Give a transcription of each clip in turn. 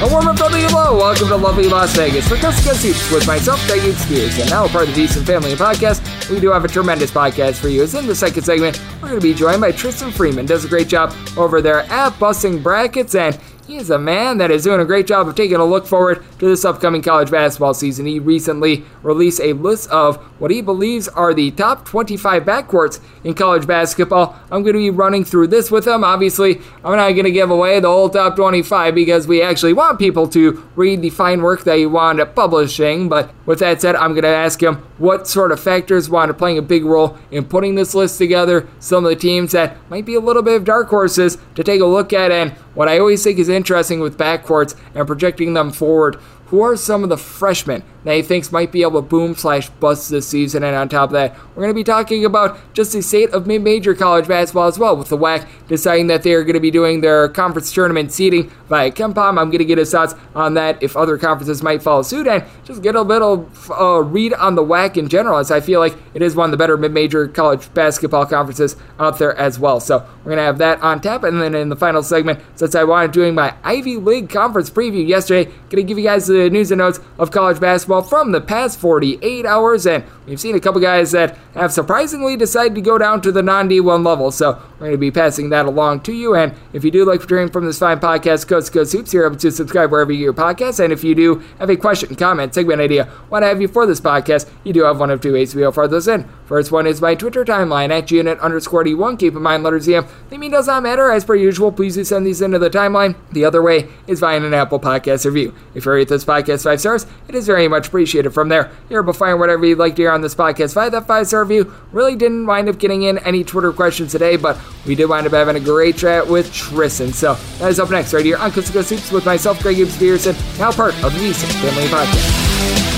A warm up hello. Welcome to lovely Las Vegas for to Hoops with myself, Doug Spears, and now part of the VSiN Family Podcast. We do have a tremendous podcast for you. As in the second segment, we're going to be joined by Tristan Freeman. Does a great job over there at Busting Brackets, and he is a man that is doing a great job of taking a look forward to this upcoming college basketball season. He recently released a list of what he believes are the top 25 backcourts in college basketball. I'm going to be running through this with him. Obviously, I'm not going to give away the whole top 25 because we actually want people to read the fine work that he wound up publishing. But with that said, I'm going to ask him what sort of factors wound up playing a big role in putting this list together, some of the teams that might be a little bit of dark horses to take a look at, and what I always think is interesting with backcourts and projecting them forward. Who are some of the freshmen that he thinks might be able to boom slash bust this season? And on top of that, we're going to be talking about just the state of mid-major college basketball as well, with the WAC deciding that they are going to be doing their conference tournament seeding via KenPom. I'm going to get his thoughts on that if other conferences might follow suit, and just get a little uh, read on the WAC in general, as I feel like it is one of the better mid-major college basketball conferences out there as well. So we're going to have that on tap, and then in the final segment, since I wanted doing my Ivy League conference preview yesterday, going to give you guys the news and notes of college basketball from the past 48 hours, and we've seen a couple guys that have surprisingly decided to go down to the non D1 level. So we're going to be passing that along to you. And if you do like hearing from this fine podcast, Coast to Coast Hoops, you're able to subscribe wherever you get your podcasts. And if you do have a question, comment, segment idea, what have you for this podcast, you do have one of two ways to to fire those in. First one is my Twitter timeline at gunit underscore D1. Keep in mind, letters EM. The mean does not matter. As per usual, please do send these into the timeline. The other way is via an Apple Podcast review. If you rate this podcast five stars, it is very much appreciated. From there, you're able to find whatever you'd like to hear on this podcast via that five star review. Really didn't wind up getting in any Twitter questions today, but we did wind up having a great chat with Tristan. So that is up next right here on Coast Hoops with myself, Greg Gibbs Peterson, now part of the VSiN Family Podcast.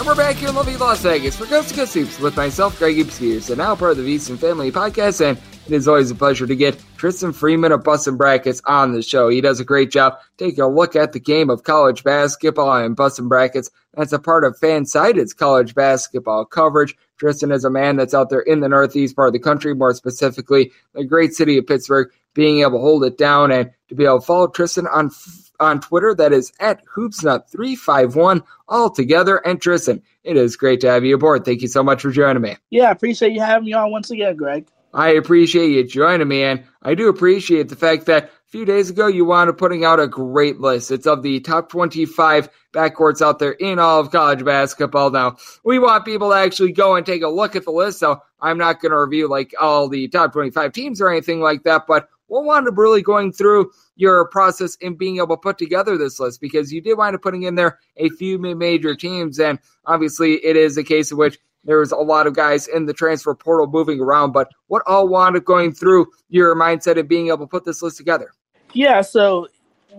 And we're back here in lovely Las Vegas for Coast to Hoops with myself, Greg Spears, and now part of the VSiN Family Podcast. And it is always a pleasure to get Tristan Freeman of Bustin' Brackets on the show. He does a great job taking a look at the game of college basketball and Bustin' Brackets. That's a part of Fansided's college basketball coverage. Tristan is a man that's out there in the Northeast part of the country, more specifically the great city of Pittsburgh, being able to hold it down and to be able to follow Tristan on on Twitter. That is at hoopsnut351 all together. And Tristan, it is great to have you aboard. Thank you so much for joining me. Yeah, I appreciate you having me on once again, Greg. I appreciate you joining me, and I do appreciate the fact that a few days ago you wound up putting out a great list. It's of the top 25 backcourts out there in all of college basketball. Now, we want people to actually go and take a look at the list, so I'm not going to review like all the top 25 teams or anything like that, but we'll wind up really going through your process in being able to put together this list because you did wind up putting in there a few major teams, and obviously it is a case in which there's a lot of guys in the transfer portal moving around. But what all wound up going through your mindset of being able to put this list together? Yeah, so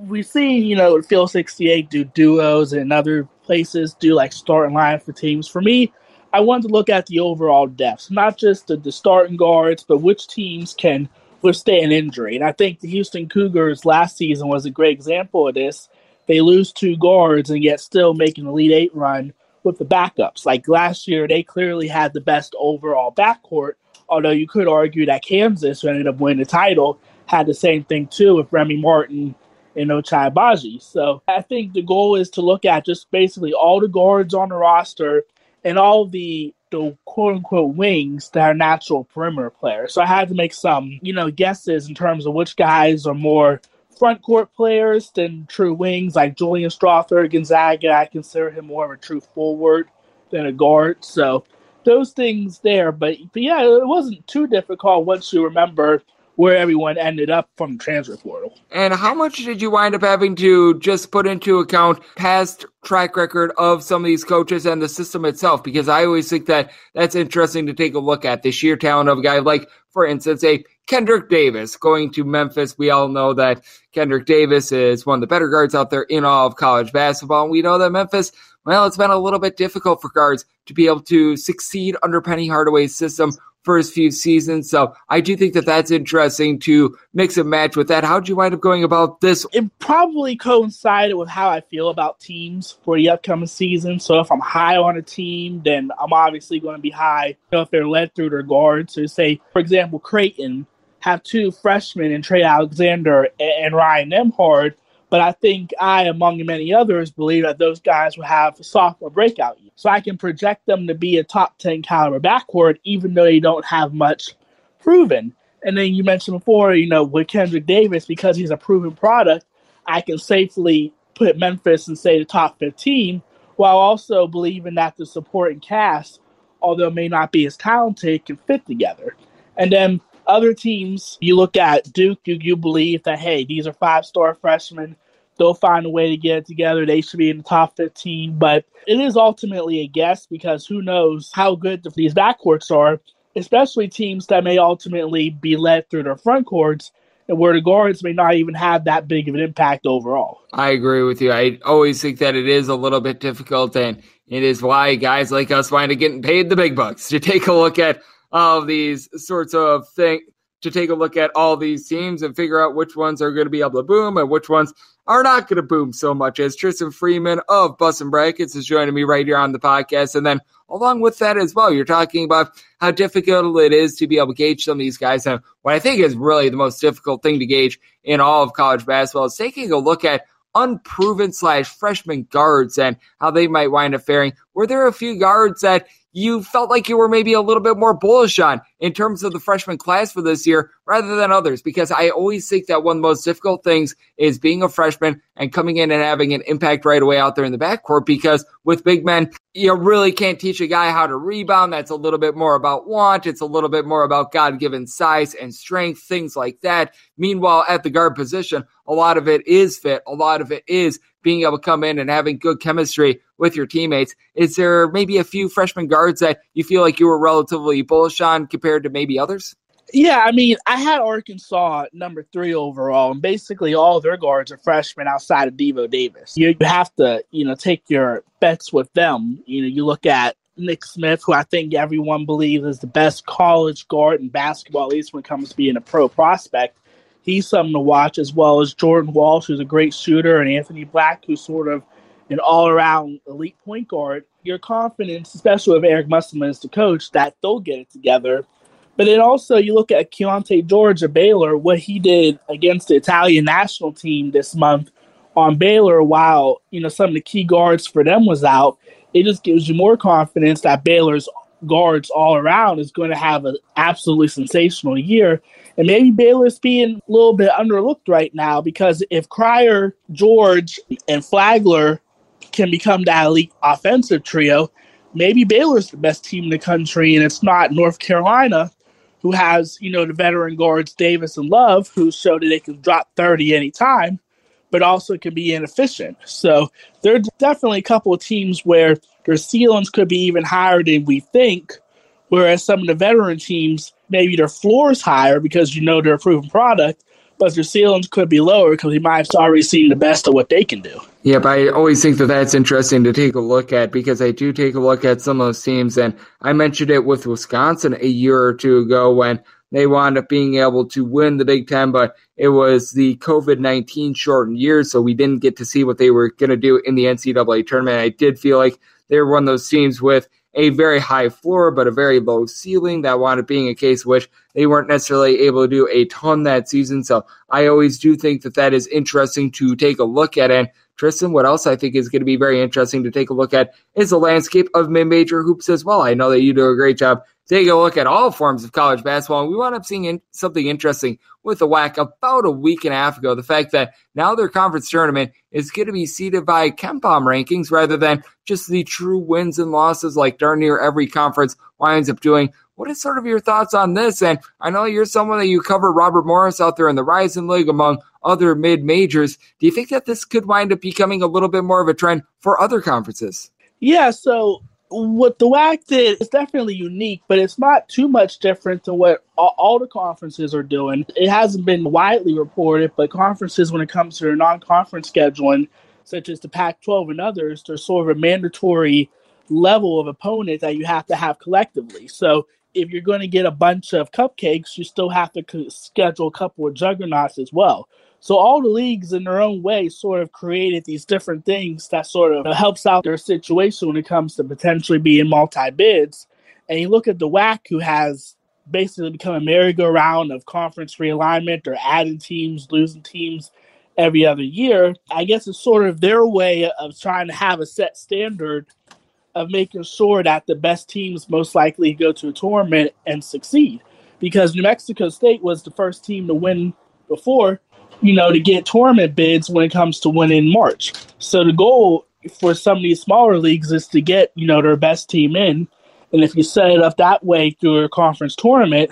we see, you know, Phil 68 do duos and other places do like starting line for teams. For me, I wanted to look at the overall depth, not just the, the starting guards, but which teams can withstand injury. And I think the Houston Cougars last season was a great example of this. They lose two guards and yet still make an Elite Eight run with the backups. Like last year, they clearly had the best overall backcourt, although you could argue that Kansas, who ended up winning the title, had the same thing too with Remy Martin and Ochai Agbaji. So I think the goal is to look at just basically all the guards on the roster and all the the quote unquote wings that are natural perimeter players. So I had to make some, you know, guesses in terms of which guys are more front court players than true wings, like Julian Strawther, Gonzaga. I consider him more of a true forward than a guard. So those things there. But, but yeah, it wasn't too difficult once you remember where everyone ended up from transfer portal. And how much did you wind up having to just put into account past track record of some of these coaches and the system itself? Because I always think that that's interesting to take a look at the sheer talent of a guy like, for instance, a Kendrick Davis going to Memphis. We all know that Kendrick Davis is one of the better guards out there in all of college basketball. And we know that Memphis, well, it's been a little bit difficult for guards to be able to succeed under Penny Hardaway's system first few seasons. So I do think that that's interesting to mix and match with that. How'd you wind up going about this? It probably coincided with how I feel about teams for the upcoming season. So if I'm high on a team, then I'm obviously going to be high you know, if they're led through their guards. So say, for example, Creighton have two freshmen in Trey Alexander and Ryan Nembhard but I think I, among many others, believe that those guys will have a sophomore breakout year. So I can project them to be a top 10 caliber backward, even though they don't have much proven. And then you mentioned before, you know, with Kendrick Davis, because he's a proven product, I can safely put Memphis and say, the top 15, while also believing that the supporting cast, although may not be as talented, can fit together. And then other teams, you look at Duke, you, you believe that, hey, these are five star freshmen. They'll find a way to get it together. They should be in the top 15. But it is ultimately a guess because who knows how good these backcourts are, especially teams that may ultimately be led through their front courts and where the guards may not even have that big of an impact overall. I agree with you. I always think that it is a little bit difficult, and it is why guys like us wind up getting paid the big bucks to take a look at all these sorts of things to take a look at all these teams and figure out which ones are going to be able to boom and which ones are not going to boom so much. As Tristan Freeman of Bustin' Brackets is joining me right here on the podcast. And then along with that as well, you're talking about how difficult it is to be able to gauge some of these guys. And what I think is really the most difficult thing to gauge in all of college basketball is taking a look at unproven slash freshman guards and how they might wind up faring. Were there a few guards that you felt like you were maybe a little bit more bullish on in terms of the freshman class for this year rather than others because I always think that one of the most difficult things is being a freshman and coming in and having an impact right away out there in the backcourt because with big men, you really can't teach a guy how to rebound. That's a little bit more about want. It's a little bit more about God given size and strength, things like that. Meanwhile, at the guard position, a lot of it is fit. A lot of it is being able to come in and having good chemistry with your teammates. Is there maybe a few freshman guards that you feel like you were relatively bullish on compared to maybe others? Yeah, I mean, I had Arkansas number three overall, and basically all their guards are freshmen outside of Devo Davis. You, have to, you know, take your bets with them. You know, you look at Nick Smith, who I think everyone believes is the best college guard in basketball, at least when it comes to being a pro prospect he's something to watch, as well as Jordan Walsh, who's a great shooter, and Anthony Black, who's sort of an all around elite point guard. Your confidence, especially with Eric Musselman as the coach, that they'll get it together. But then also, you look at Keyonte George of Baylor, what he did against the Italian national team this month on Baylor, while you know some of the key guards for them was out. It just gives you more confidence that Baylor's guards all around is going to have an absolutely sensational year. And maybe Baylor's being a little bit underlooked right now because if Cryer, George, and Flagler can become that elite offensive trio, maybe Baylor's the best team in the country, and it's not North Carolina, who has, you know, the veteran guards Davis and Love, who showed that they can drop 30 anytime, but also can be inefficient. So there are definitely a couple of teams where their ceilings could be even higher than we think, whereas some of the veteran teams maybe their floor's higher because you know they're a proven product, but their ceilings could be lower because he might have already seen the best of what they can do. Yeah, but I always think that that's interesting to take a look at because I do take a look at some of those teams, and I mentioned it with Wisconsin a year or two ago when they wound up being able to win the Big Ten, but it was the COVID 19 shortened year, so we didn't get to see what they were going to do in the NCAA tournament. I did feel like they were one of those teams with a very high floor but a very low ceiling. That wound up being a case which they weren't necessarily able to do a ton that season. So I always do think that that is interesting to take a look at. And Tristan, what else I think is going to be very interesting to take a look at is the landscape of mid-major hoops as well. I know that you do a great job taking a look at all forms of college basketball, and we wound up seeing in something interesting with the WAC about a week and a half ago. The fact that now their conference tournament is going to be seeded by KenPom rankings rather than just the true wins and losses like darn near every conference winds up doing. What is sort of your thoughts on this? And I know you're someone that you cover Robert Morris out there in the Horizon League among other mid majors. Do you think that this could wind up becoming a little bit more of a trend for other conferences? Yeah, so what the WAC did is definitely unique, but it's not too much different than what all, all, the conferences are doing. It hasn't been widely reported, but conferences, when it comes to their non conference scheduling, such as the Pac 12 and others, there's sort of a mandatory level of opponent that you have to have collectively. So if you're going to get a bunch of cupcakes, you still have to schedule a couple of juggernauts as well. So all the leagues in their own way sort of created these different things that sort of helps out their situation when it comes to potentially being multi bids. And you look at the WAC who has basically become a merry-go-round of conference realignment or adding teams, losing teams every other year. I guess it's sort of their way of trying to have a set standard of making sure that the best teams most likely go to a tournament and succeed. Because New Mexico State was the first team to win before, you know, to get tournament bids when it comes to winning March. So the goal for some of these smaller leagues is to get, you know, their best team in. And if you set it up that way through a conference tournament,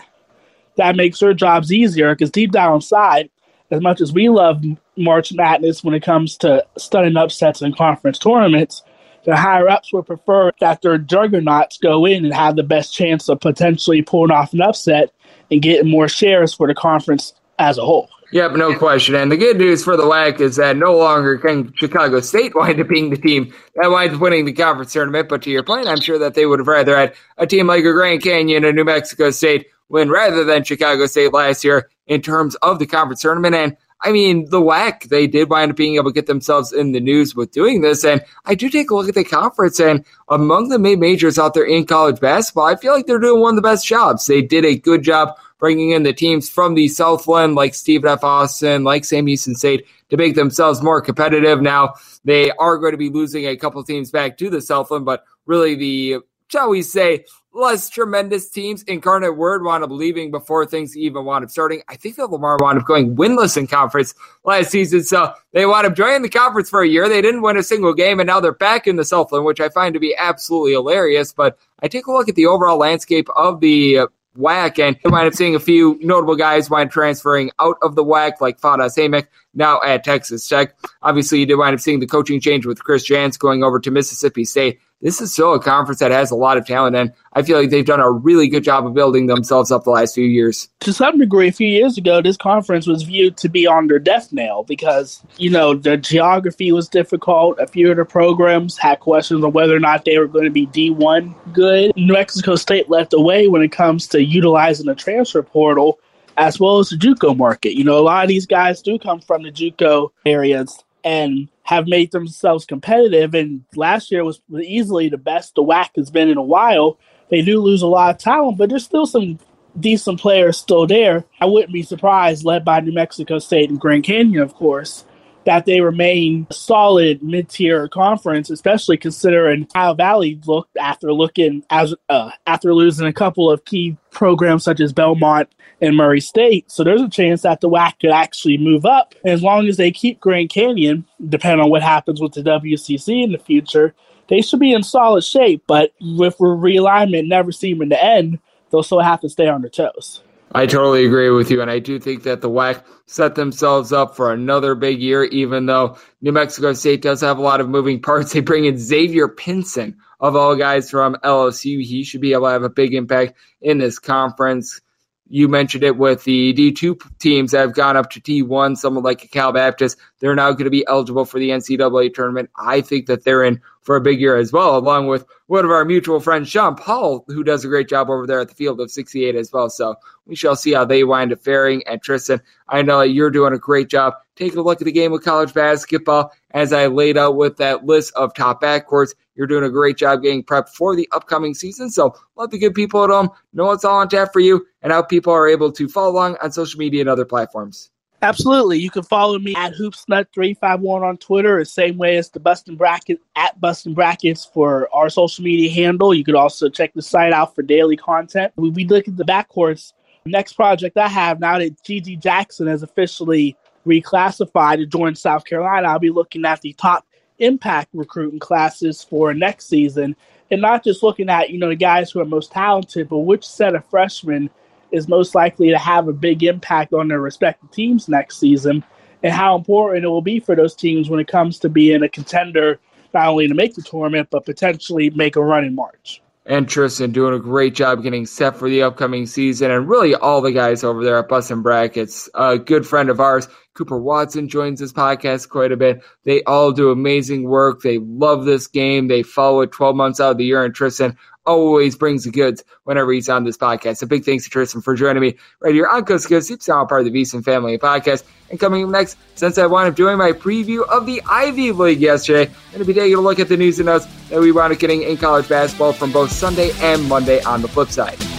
that makes their jobs easier because deep down inside, as much as we love March Madness when it comes to stunning upsets in conference tournaments, the higher ups would prefer that their juggernauts go in and have the best chance of potentially pulling off an upset and getting more shares for the conference as a whole. Yep, no question. And the good news for the WAC is that no longer can Chicago State wind up being the team that winds up winning the conference tournament. But to your point, I'm sure that they would have rather had a team like a Grand Canyon or New Mexico State win rather than Chicago State last year in terms of the conference tournament. And I mean, the WAC, they did wind up being able to get themselves in the news with doing this. And I do take a look at the conference, and among the mid majors out there in college basketball, I feel like they're doing one of the best jobs. They did a good job bringing in the teams from the Southland, like Stephen F. Austin, like Sam Houston State, to make themselves more competitive. Now, they are going to be losing a couple teams back to the Southland, but really the, shall we say, less tremendous teams. Incarnate Word wound up leaving before things even wound up starting. I think that Lamar wound up going winless in conference last season. So they wound up joining the conference for a year. They didn't win a single game, and now they're back in the Southland, which I find to be absolutely hilarious. But I take a look at the overall landscape of the uh, WAC, and you wind up seeing a few notable guys wind transferring out of the WAC, like Fardaws Aimaq, now at Texas Tech. Obviously, you did wind up seeing the coaching change with Chris Jans going over to Mississippi State this is still a conference that has a lot of talent, and I feel like they've done a really good job of building themselves up the last few years. To some degree, a few years ago, this conference was viewed to be on their death nail because, you know, the geography was difficult. A few of the programs had questions on whether or not they were going to be D1 good. New Mexico State led the way when it comes to utilizing the transfer portal as well as the JUCO market. You know, a lot of these guys do come from the JUCO areas and have made themselves competitive. And last year was easily the best the WAC has been in a while. They do lose a lot of talent, but there's still some decent players still there. I wouldn't be surprised, led by New Mexico State and Grand Canyon, of course, that they remain a solid mid-tier conference, especially considering how Valley looked after looking as uh, after losing a couple of key programs such as Belmont and Murray State. So there's a chance that the WAC could actually move up. As long as they keep Grand Canyon, depending on what happens with the WCC in the future, they should be in solid shape. But with realignment never seeming to end, they'll still have to stay on their toes. I totally agree with you, and I do think that the WAC set themselves up for another big year, even though New Mexico State does have a lot of moving parts. They bring in Xavier Pinson, of all guys from LSU. He should be able to have a big impact in this conference you mentioned it with the D2 teams that have gone up to D1, someone like Cal Baptist. They're now going to be eligible for the NCAA tournament. I think that they're in for a big year as well, along with one of our mutual friends, Sean Paul, who does a great job over there at the field of 68 as well. So we shall see how they wind up faring. And Tristan, I know that you're doing a great job taking a look at the game of college basketball as I laid out with that list of top backcourts. You're doing a great job getting prepped for the upcoming season. So let the good people at home know what's all on tap for you and how people are able to follow along on social media and other platforms. Absolutely. You can follow me at hoopsnut351 on Twitter, the same way as the Bustin Bracket at Bustin Brackets for our social media handle. You could also check the site out for daily content. We, we look at the backcourts. Next project I have now that GG Jackson has officially reclassified to join South Carolina, I'll be looking at the top impact recruiting classes for next season and not just looking at, you know, the guys who are most talented, but which set of freshmen is most likely to have a big impact on their respective teams next season and how important it will be for those teams when it comes to being a contender not only to make the tournament but potentially make a run in March. And Tristan doing a great job getting set for the upcoming season, and really all the guys over there at Bustin' Brackets. A good friend of ours, Cooper Watson, joins this podcast quite a bit. They all do amazing work. They love this game. They follow it 12 months out of the year. And Tristan, always brings the goods whenever he's on this podcast. A big thanks to Tristan for joining me right here on Coast to Coast Hoops, now part of the VSiN Family podcast. And coming up next, since I wound up doing my preview of the Ivy League yesterday, I'm going to be taking a look at the news and notes that we wound up getting in college basketball from both Sunday and Monday on the flip side.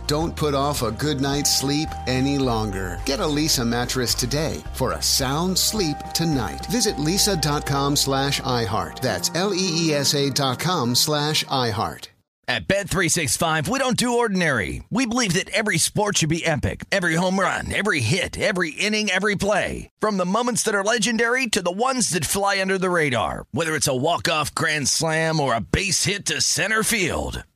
Don't put off a good night's sleep any longer. Get a Leesa mattress today for a sound sleep tonight. Visit leesa.com slash iHeart. That's L-E-E-S-A dot com slash iHeart. At Bet365, we don't do ordinary. We believe that every sport should be epic. Every home run, every hit, every inning, every play. From the moments that are legendary to the ones that fly under the radar. Whether it's a walk-off grand slam or a base hit to center field.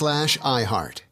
slash iHeart.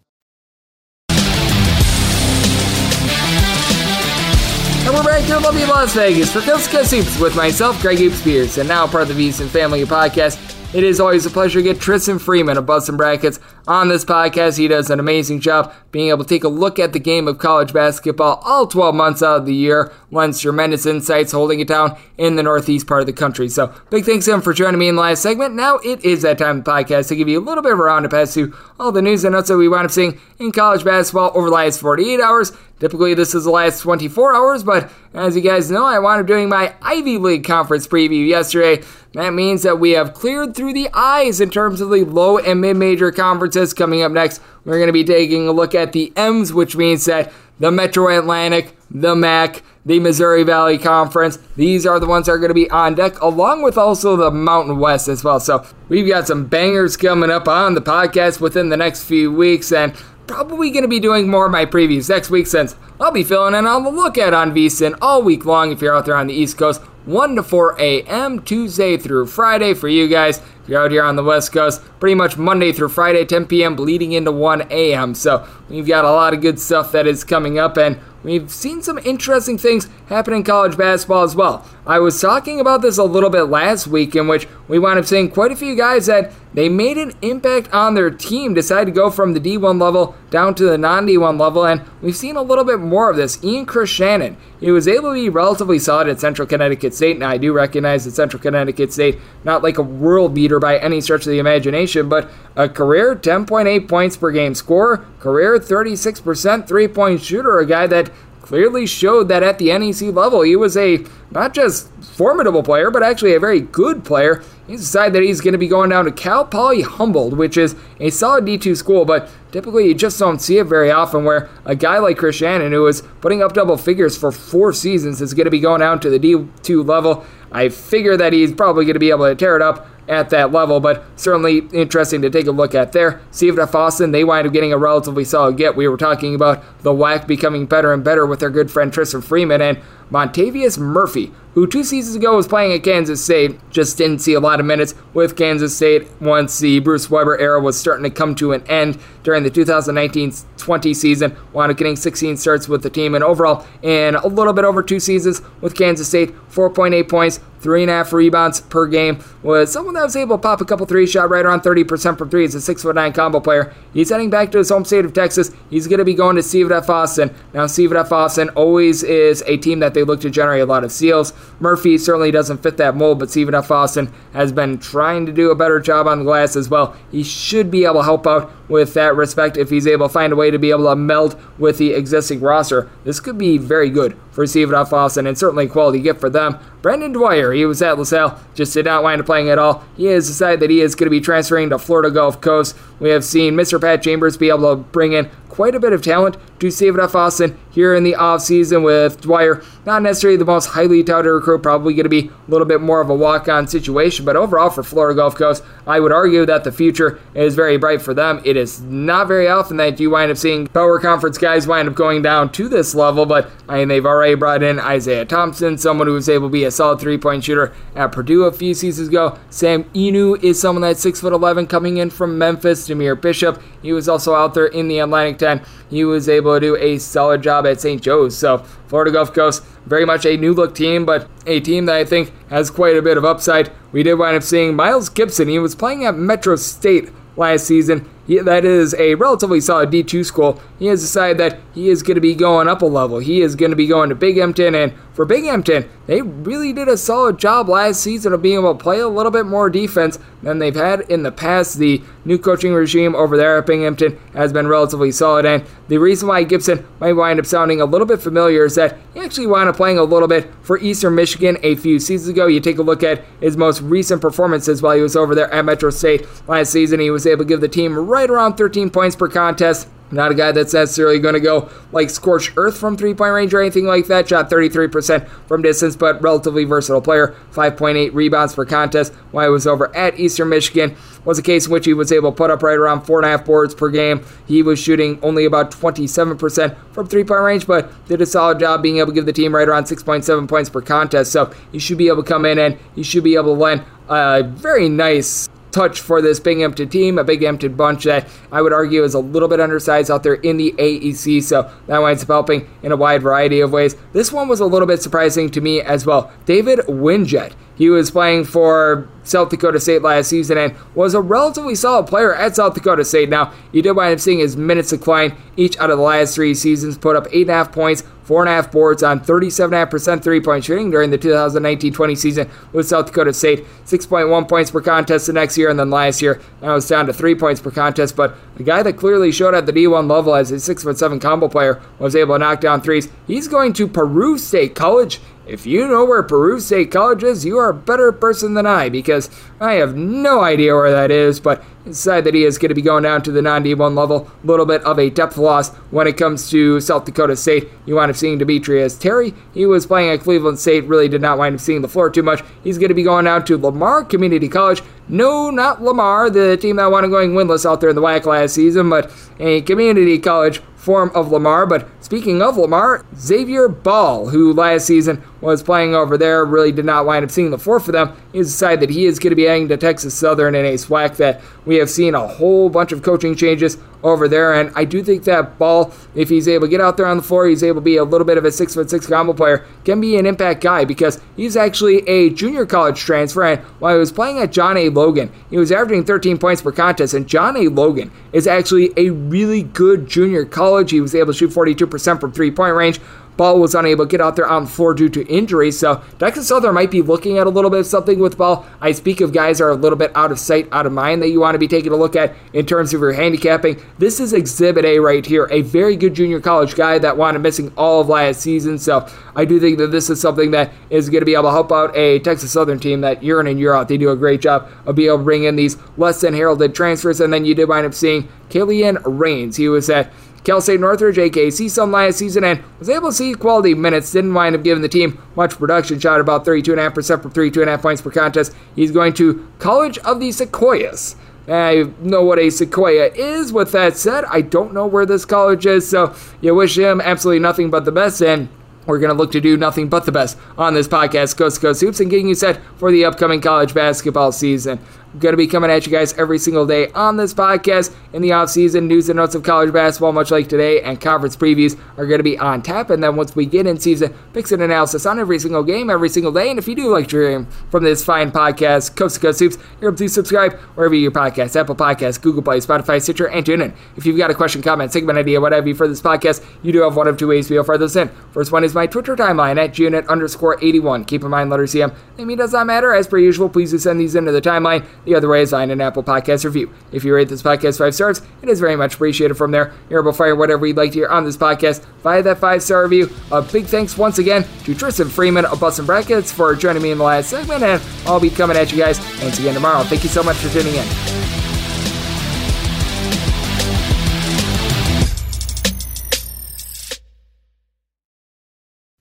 And we're back here in lovely Las Vegas for Coast to with myself, Greg Hoops Spears, and now part of the VSiN Family Podcast. It is always a pleasure to get Tristan Freeman of Bustin' Brackets on this podcast. He does an amazing job being able to take a look at the game of college basketball all 12 months out of the year, lends tremendous insights holding it down in the northeast part of the country. So big thanks to him for joining me in the last segment. Now it is that time of the podcast to give you a little bit of a round of pass through all the news and notes that we wound up seeing in college basketball over the last 48 hours. Typically, this is the last 24 hours, but as you guys know, I wound up doing my Ivy League conference preview yesterday. That means that we have cleared through the eyes in terms of the low and mid major conferences. Coming up next, we're going to be taking a look at the M's, which means that the Metro Atlantic, the MAC, the Missouri Valley Conference. These are the ones that are going to be on deck, along with also the Mountain West as well. So we've got some bangers coming up on the podcast within the next few weeks, and probably going to be doing more of my previews next week since I'll be filling in on the lookout on VSiN all week long if you're out there on the East Coast. 1 to 4 a.m. Tuesday through Friday for you guys. If you're out here on the West Coast, pretty much Monday through Friday, 10 p.m. bleeding into 1 a.m. So we've got a lot of good stuff that is coming up, and we've seen some interesting things happen in college basketball as well. I was talking about this a little bit last week, in which we wound up seeing quite a few guys that they made an impact on their team, decided to go from the D1 level down to the non D1 level, and we've seen a little bit more of this. Ian Chris Shannon, he was able to be relatively solid at Central Connecticut State. and I do recognize that Central Connecticut State, not like a world beater by any stretch of the imagination, but a career 10.8 points per game scorer, career 36% three point shooter, a guy that clearly showed that at the NEC level he was a not just formidable player, but actually a very good player. He's decided that he's going to be going down to Cal Poly Humboldt, which is a solid D2 school, but typically you just don't see it very often where a guy like Chris Shannon, who is putting up double figures for four seasons, is going to be going down to the D2 level. I figure that he's probably going to be able to tear it up at that level, but certainly interesting to take a look at there. Stephen F. Austin, they wind up getting a relatively solid get. We were talking about the WAC becoming better and better with their good friend Tristan Freeman, and Montavious Murphy, who two seasons ago was playing at Kansas State, just didn't see a lot of minutes with Kansas State once the Bruce Weber era was starting to come to an end during the 2019-20 season. Wound up getting 16 starts with the team, and overall, in a little bit over two seasons with Kansas State, 4.8 points, three and a half rebounds per game. Was someone that was able to pop a couple three shot right around 30% from three. He's a six foot nine combo player. He's heading back to his home state of Texas. He's going to be going to Stephen F. Austin. Now, Stephen F. Austin always is a team that they look to generate a lot of seals. Murphy certainly doesn't fit that mold, but Stephen F. Austin has been trying to do a better job on the glass as well. He should be able to help out with that respect if he's able to find a way to be able to meld with the existing roster. This could be very good for Stephen F. Austin and certainly a quality gift for them. Brendan Dwyer, he was at LaSalle, just did not wind up playing at all. He has decided that he is going to be transferring to Florida Gulf Coast. We have seen Mr. Pat Chambers be able to bring in quite a bit of talent to Stephen F. Austin here in the offseason with Dwyer. Not necessarily the most highly touted recruit, probably going to be a little bit more of a walk on situation, but overall for Florida Gulf Coast, I would argue that the future is very bright for them. It is not very often that you wind up seeing power conference guys wind up going down to this level, but I mean, they've already brought in Isaiah Thompson, someone who was able to be a solid three point shooter at Purdue a few seasons ago. Sam Inu is someone that's 6'11 coming in from Memphis. Dahmir Bishop, he was also out there in the Atlantic 10. He was able to do a solid job at St. Joe's. So, Florida Gulf Coast, very much a new look team, but a team that I think has quite a bit of upside. We did wind up seeing Miles Gibson. He was playing at Metro State last season. He, that is a relatively solid D2 school. He has decided that he is going to be going up a level. He is going to be going to Binghamton, and for Binghamton, they really did a solid job last season of being able to play a little bit more defense than they've had in the past. The new coaching regime over there at Binghamton has been relatively solid, and the reason why Gibson might wind up sounding a little bit familiar is that he actually wound up playing a little bit for Eastern Michigan a few seasons ago. You take a look at his most recent performances while he was over there at Metro State last season. He was able to give the team right around 13 points per contest. Not a guy that's necessarily going to go like scorched earth from three point range or anything like that. Shot 33% from distance, but relatively versatile player. 5.8 rebounds per contest while he was over at Eastern Michigan. Was a case in which he was able to put up right around four and a half boards per game. He was shooting only about 27% from three point range, but did a solid job being able to give the team right around 6.7 points per contest. So he should be able to come in and he should be able to lend a very nice touch for this big empty team, a big empty bunch that I would argue is a little bit undersized out there in the AEC, so that winds up helping in a wide variety of ways. This one was a little bit surprising to me as well. David Winjet. He was playing for South Dakota State last season and was a relatively solid player at South Dakota State. Now, he did wind up seeing his minutes decline each out of the last three seasons, put up 8.5 points, 4.5 boards on 37.5% three point shooting during the 2019 20 season with South Dakota State. 6.1 points per contest the next year, and then last year, now was down to 3 points per contest. But a guy that clearly showed at the D1 level as a 6'7 combo player was able to knock down threes. He's going to Peru State College if you know where Peru State College is, you are a better person than I because I have no idea where that is, but inside that he is going to be going down to the non D1 level. A little bit of a depth loss when it comes to South Dakota State. You wind up seeing Demetrius Terry. He was playing at Cleveland State, really did not wind up seeing the floor too much. He's going to be going down to Lamar Community College. No, not Lamar, the team that wound up going winless out there in the WAC last season, but a community college form of Lamar. But speaking of Lamar, Xavier Ball, who last season was playing over there, really did not wind up seeing the floor for them. He's decided that he is going to be heading to Texas Southern in a SWAC that we have seen a whole bunch of coaching changes over there. And I do think that Ball, if he's able to get out there on the floor, he's able to be a little bit of a six foot six combo player, can be an impact guy because he's actually a junior college transfer. And while he was playing at John A. Logan, he was averaging 13 points per contest. And John A. Logan is actually a really good junior college. He was able to shoot 42% from three point range. Ball was unable to get out there on the floor due to injury. So Texas Southern might be looking at a little bit of something with Ball. I speak of guys are a little bit out of sight, out of mind that you want to be taking a look at in terms of your handicapping. This is Exhibit A right here, a very good junior college guy that up missing all of last season. So I do think that this is something that is going to be able to help out a Texas Southern team that year in and year out they do a great job of being able to bring in these less than heralded transfers. And then you did wind up seeing Killian Rains. He was at Cal State Northridge, aka CSUN last season, and was able to see quality minutes. Didn't wind up giving the team much production. Shot about 32.5% for 3, 2.5 points per contest. He's going to College of the Sequoias. I know what a sequoia is. With that said, I don't know where this college is, so you wish him absolutely nothing but the best. And we're going to look to do nothing but the best on this podcast, Coast to Coast Hoops, and getting you set for the upcoming college basketball season. Going to be coming at you guys every single day on this podcast in the offseason. News and notes of college basketball, much like today, and conference previews are going to be on tap. And then once we get in season, picks and analysis on every single game, every single day. And if you do like to hear from this fine podcast, Coast to Coast Hoops, you're able to subscribe wherever you podcast Apple Podcasts, Google Play, Spotify, Stitcher, and TuneIn. If you've got a question, comment, segment idea, whatever you for this podcast, you do have one of two ways to be further in. First one is my Twitter timeline at Junit underscore 81. Keep in mind, letter CM. Name does not matter. As per usual, please do send these into the timeline. The other way is find an Apple Podcast review. If you rate this podcast five stars, it is very much appreciated from there. You're able to fire whatever you'd like to hear on this podcast via that five star review. A big thanks once again to Tristan Freeman of Bustin' Brackets for joining me in the last segment, and I'll be coming at you guys once again tomorrow. Thank you so much for tuning in.